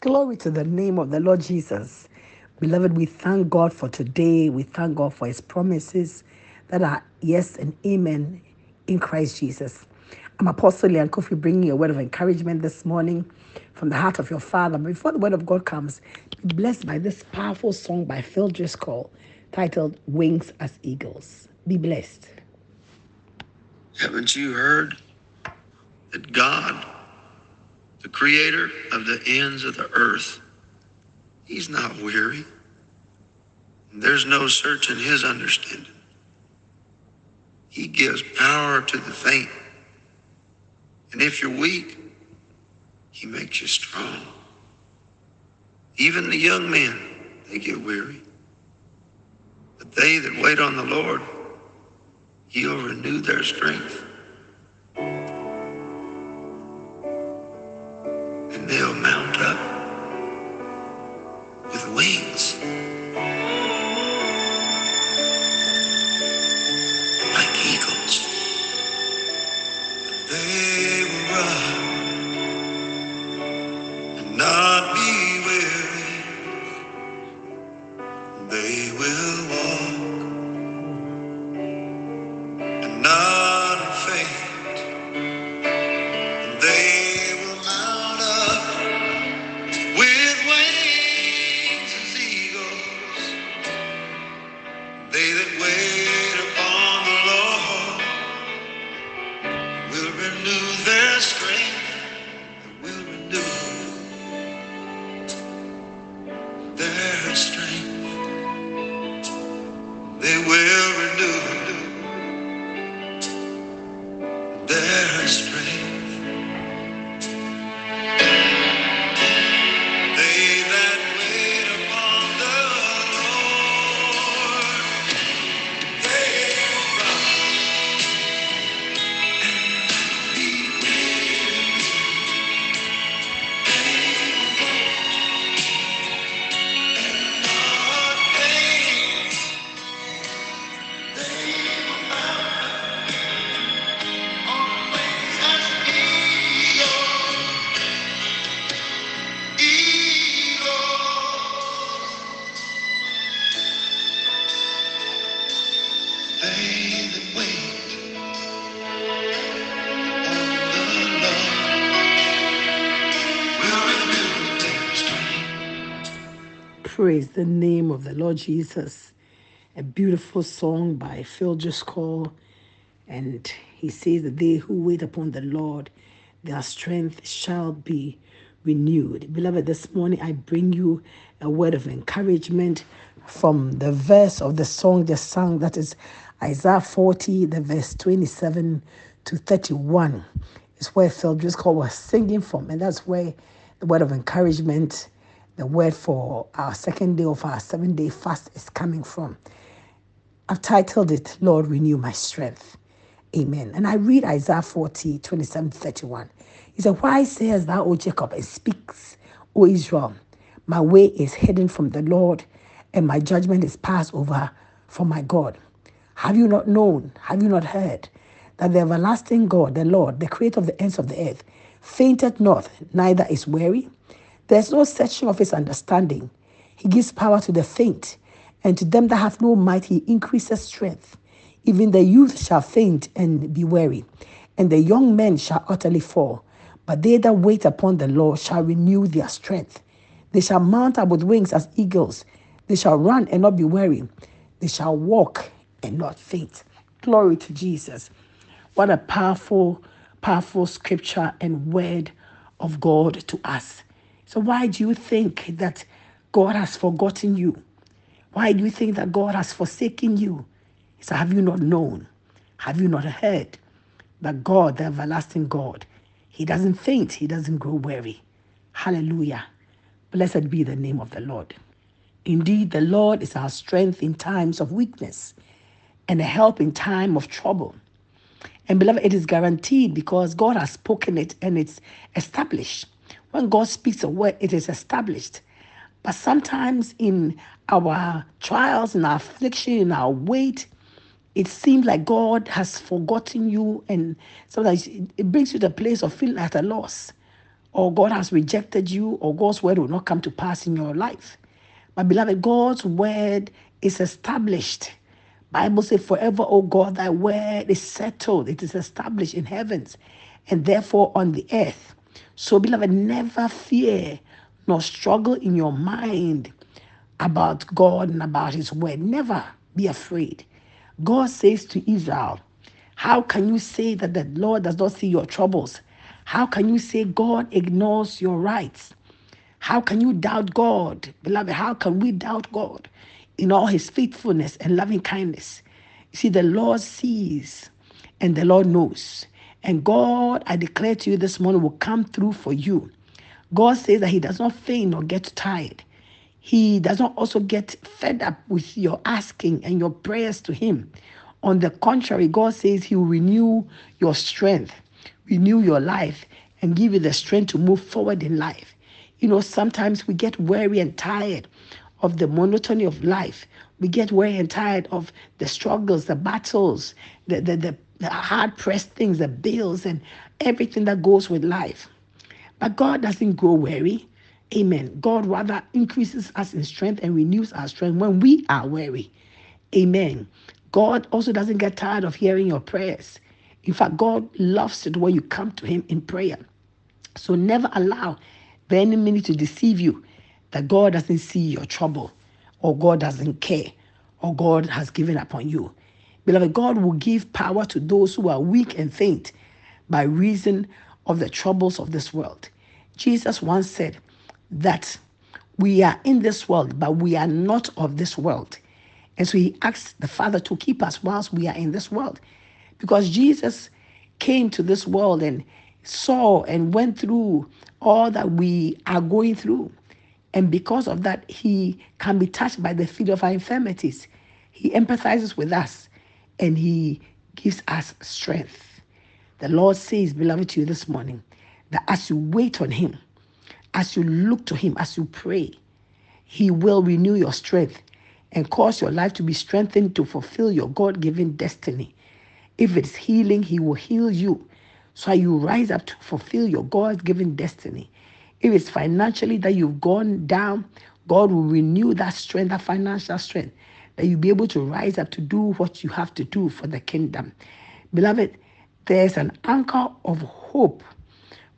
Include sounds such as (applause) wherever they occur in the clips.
Glory to the name of the Lord Jesus. Beloved, we thank God for today. We thank God for his promises that are yes and amen in Christ Jesus. I'm Apostle Lyanne Koffi bringing you a word of encouragement this morning from the heart of your Father. Before the word of God comes, be blessed by this powerful song by Phil Driscoll titled Wings as Eagles. Be blessed. Haven't you heard that God, the creator of the ends of the earth, he's not weary? There's no searching his understanding. He gives power to the faint. And if you're weak, he makes you strong. Even the young men, they get weary. But they that wait on the Lord, he'll renew their strength. And they'll the name of the Lord Jesus. A beautiful song by Phil Driscoll. And he says that they who wait upon the Lord, their strength shall be renewed. Beloved, this morning I bring you a word of encouragement from the verse of the song just sung, that is Isaiah 40, the verse 27 to 31. Is where Phil Driscoll was singing from, and that's where the word of encouragement, the word for our second day of our seven day fast is coming from. I've titled it, Lord, Renew My Strength. Amen. And I read Isaiah 40, 27 to 31. He said, Why sayest thou, O Jacob, and speaks, O Israel, my way is hidden from the Lord, and my judgment is passed over from my God. Have you not known? Have you not heard that the everlasting God, the Lord, the creator of the ends of the earth, fainted not, neither is weary? There's no searching of his understanding. He gives power to the faint, and to them that have no might, he increases strength. Even the youth shall faint and be weary, and the young men shall utterly fall. But they that wait upon the Lord shall renew their strength. They shall mount up with wings as eagles. They shall run and not be weary. They shall walk and not faint. Glory to Jesus. What a powerful, powerful scripture and word of God to us. So, why do you think that God has forgotten you? Why do you think that God has forsaken you? He said, Have you not known? Have you not heard that God, the everlasting God, He doesn't faint, He doesn't grow weary. Hallelujah. Blessed be the name of the Lord. Indeed, the Lord is our strength in times of weakness and a help in time of trouble. And beloved, it is guaranteed because God has spoken it and it's established. When God speaks a word, it is established. But sometimes in our trials, in our affliction, in our weight, it seems like God has forgotten you, and sometimes it brings you to a place of feeling at a loss. or God has rejected you, or God's word will not come to pass in your life. But beloved, God's word is established. Bible says, forever, O God, thy word is settled. It is established in heavens and therefore on the earth. So, beloved, never fear nor struggle in your mind about God and about his word. Never be afraid. God says to Israel, How can you say that the Lord does not see your troubles? How can you say God ignores your rights? How can you doubt God? Beloved, how can we doubt God in all his faithfulness and loving kindness? You see, the Lord sees and the Lord knows. And God, I declare to you this morning, will come through for you. God says that He does not faint or get tired. He does not also get fed up with your asking and your prayers to Him. On the contrary, God says He will renew your strength, renew your life, and give you the strength to move forward in life. You know, sometimes we get weary and tired of the monotony of life. We get weary and tired of the struggles, the battles, the, the, the, the hard pressed things, the bills, and everything that goes with life. But God doesn't grow weary. Amen. God rather increases us in strength and renews our strength when we are weary. Amen. God also doesn't get tired of hearing your prayers. In fact, God loves it when you come to Him in prayer. So never allow the enemy to deceive you that God doesn't see your trouble or God doesn't care or God has given up on you. Beloved, God will give power to those who are weak and faint by reason of the troubles of this world. Jesus once said that we are in this world, but we are not of this world. And so he asked the Father to keep us whilst we are in this world. Because Jesus came to this world and saw and went through all that we are going through. And because of that, he can be touched by the feet of our infirmities. He empathizes with us and he gives us strength. The Lord says, beloved, to you this morning, that as you wait on him, as you look to him, as you pray, he will renew your strength and cause your life to be strengthened to fulfill your God given destiny. If it's healing, he will heal you. So you rise up to fulfill your God given destiny. If it's financially that you've gone down, God will renew that strength, that financial strength, that you'll be able to rise up to do what you have to do for the kingdom. Beloved, there's an anchor of hope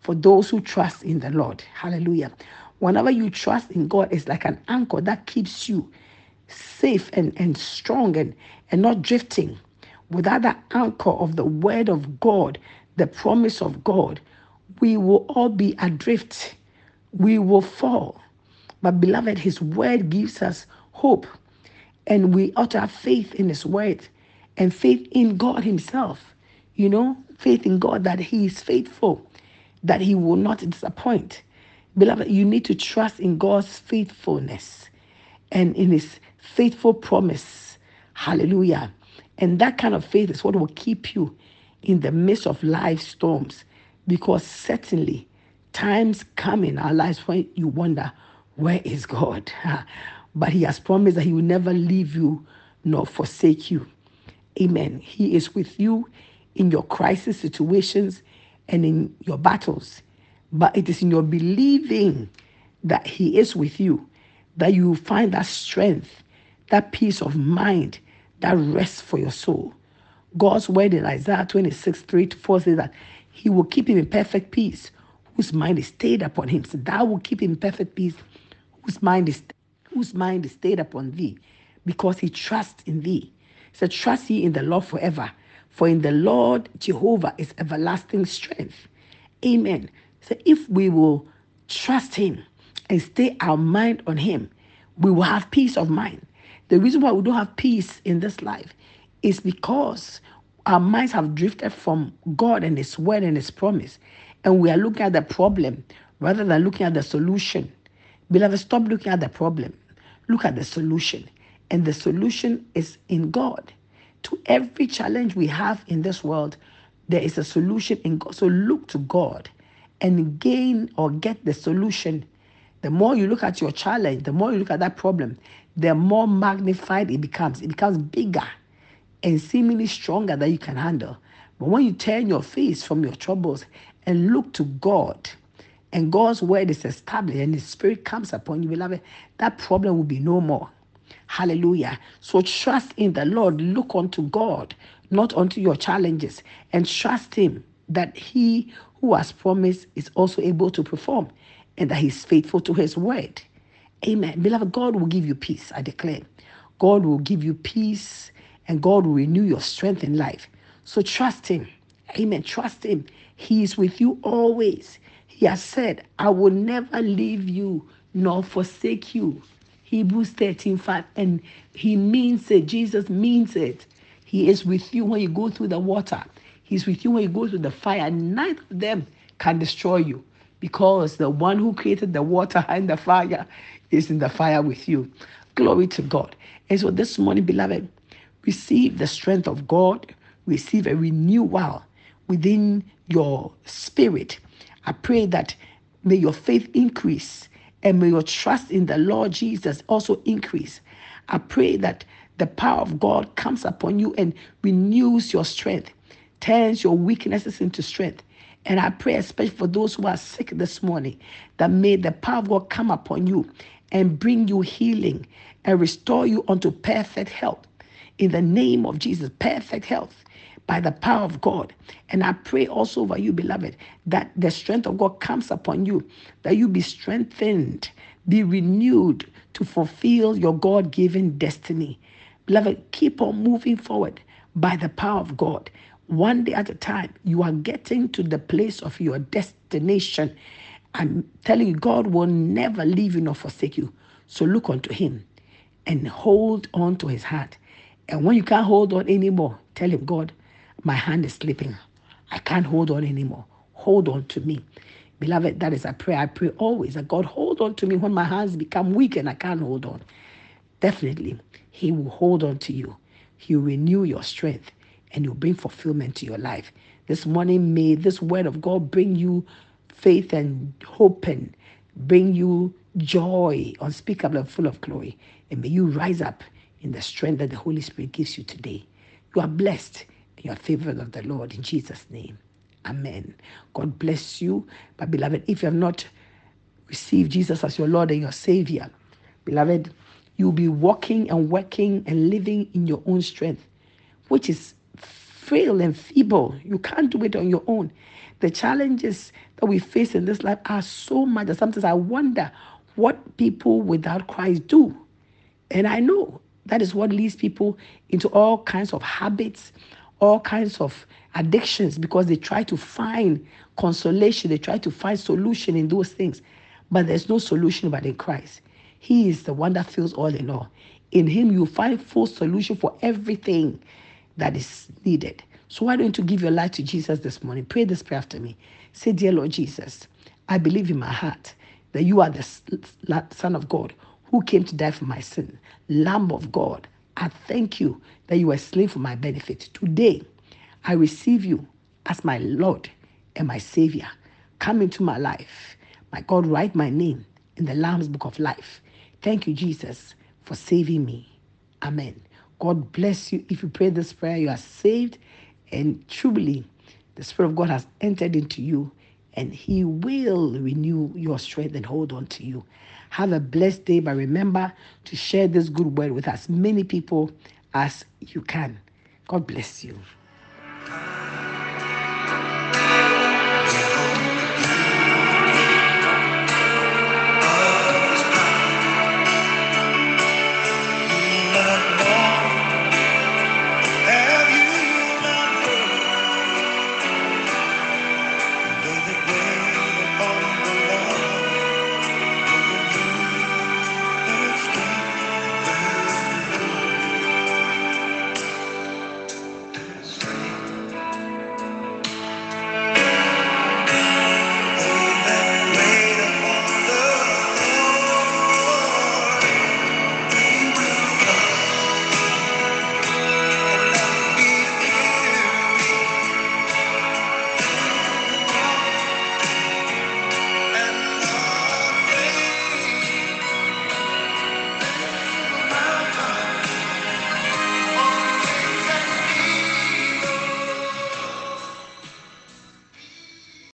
for those who trust in the Lord. Hallelujah. Whenever you trust in God, it's like an anchor that keeps you safe and, and strong and, and not drifting. Without the anchor of the word of God, the promise of God, we will all be adrift. We will fall. But, beloved, His word gives us hope. And we ought to have faith in His word and faith in God Himself. You know, faith in God that He is faithful, that He will not disappoint. Beloved, you need to trust in God's faithfulness and in His faithful promise. Hallelujah. And that kind of faith is what will keep you in the midst of life storms because certainly times come in our lives when you wonder, where is God? (laughs) but He has promised that He will never leave you nor forsake you. Amen. He is with you in your crisis situations and in your battles. But it is in your believing that He is with you that you find that strength, that peace of mind, that rest for your soul. God's word in Isaiah 26, 3 to 4 says that He will keep him in perfect peace, whose mind is stayed upon him. So that will keep him in perfect peace, whose mind is whose mind is stayed upon thee, because he trusts in thee. So trust ye in the Lord forever, for in the Lord Jehovah is everlasting strength. Amen. So if we will trust him and stay our mind on him, we will have peace of mind. The reason why we don't have peace in this life is because our minds have drifted from God and His word and His promise. And we are looking at the problem rather than looking at the solution. Beloved, stop looking at the problem. Look at the solution. And the solution is in God. To every challenge we have in this world, there is a solution in God. So look to God and gain or get the solution. The more you look at your challenge, the more you look at that problem, the more magnified it becomes. It becomes bigger and seemingly stronger that you can handle. But when you turn your face from your troubles and look to God and God's word is established and His Spirit comes upon you, beloved, that problem will be no more. Hallelujah. So trust in the Lord. Look unto God, not unto your challenges, and trust Him that He who has promised is also able to perform and that He's faithful to His word. Amen. Beloved, God will give you peace, I declare. God will give you peace and God will renew your strength in life. So trust Him. Amen. Trust Him. He is with you always. He has said, I will never leave you nor forsake you. Hebrews 13 5. And He means it. Jesus means it. He is with you when you go through the water, He's with you when you go through the fire. None of them can destroy you because the one who created the water (laughs) and the fire is in the fire with you. Glory to God. And so this morning, beloved, receive the strength of God, receive a renewal within your spirit. I pray that may your faith increase and may your trust in the Lord Jesus also increase. I pray that the power of God comes upon you and renews your strength, turns your weaknesses into strength. And I pray, especially for those who are sick this morning, that may the power of God come upon you and bring you healing and restore you unto perfect health. In the name of Jesus, perfect health by the power of God. And I pray also over you, beloved, that the strength of God comes upon you, that you be strengthened, be renewed to fulfill your God given destiny. Beloved, keep on moving forward by the power of God. One day at a time, you are getting to the place of your destination. I'm telling you, God will never leave you nor forsake you. So look unto Him and hold on to His hand. And when you can't hold on anymore, tell Him, God, my hand is slipping. I can't hold on anymore. Hold on to me. Beloved, that is a prayer I pray always that God hold on to me when my hands become weak and I can't hold on. Definitely, He will hold on to you. He will renew your strength and He'll bring fulfillment to your life. This morning, may this word of God bring you faith and hope and bring you joy unspeakable and full of glory. And may you rise up in the strength that the Holy Spirit gives you today. You are blessed you are favored of the Lord in Jesus' name. Amen. God bless you. But beloved, if you have not received Jesus as your Lord and your Savior, beloved, you'll be walking and working and living in your own strength, which is frail and feeble. You can't do it on your own. The challenges that we face in this life are so much that sometimes I wonder what people without Christ do. And I know that is what leads people into all kinds of habits, all kinds of addictions because they try to find consolation, they try to find solution in those things. But there's no solution but in Christ. He is the one that fills all in all. In Him, you find full solution for everything that is needed. So why don't you give your life to Jesus this morning? Pray this prayer after me. Say, Dear Lord Jesus, I believe in my heart that you are the Son of God who came to die for my sin, Lamb of God I thank you that you were slave for my benefit. Today, I receive you as my Lord and my Savior. Come into my life. My God, write my name in the Lamb's Book of Life. Thank you, Jesus, for saving me. Amen. God bless you. If you pray this prayer, you are saved, and truly, the Spirit of God has entered into you, and He will renew your strength and hold on to you. Have a blessed day, but remember to share this good word with as many people as you can. God bless you.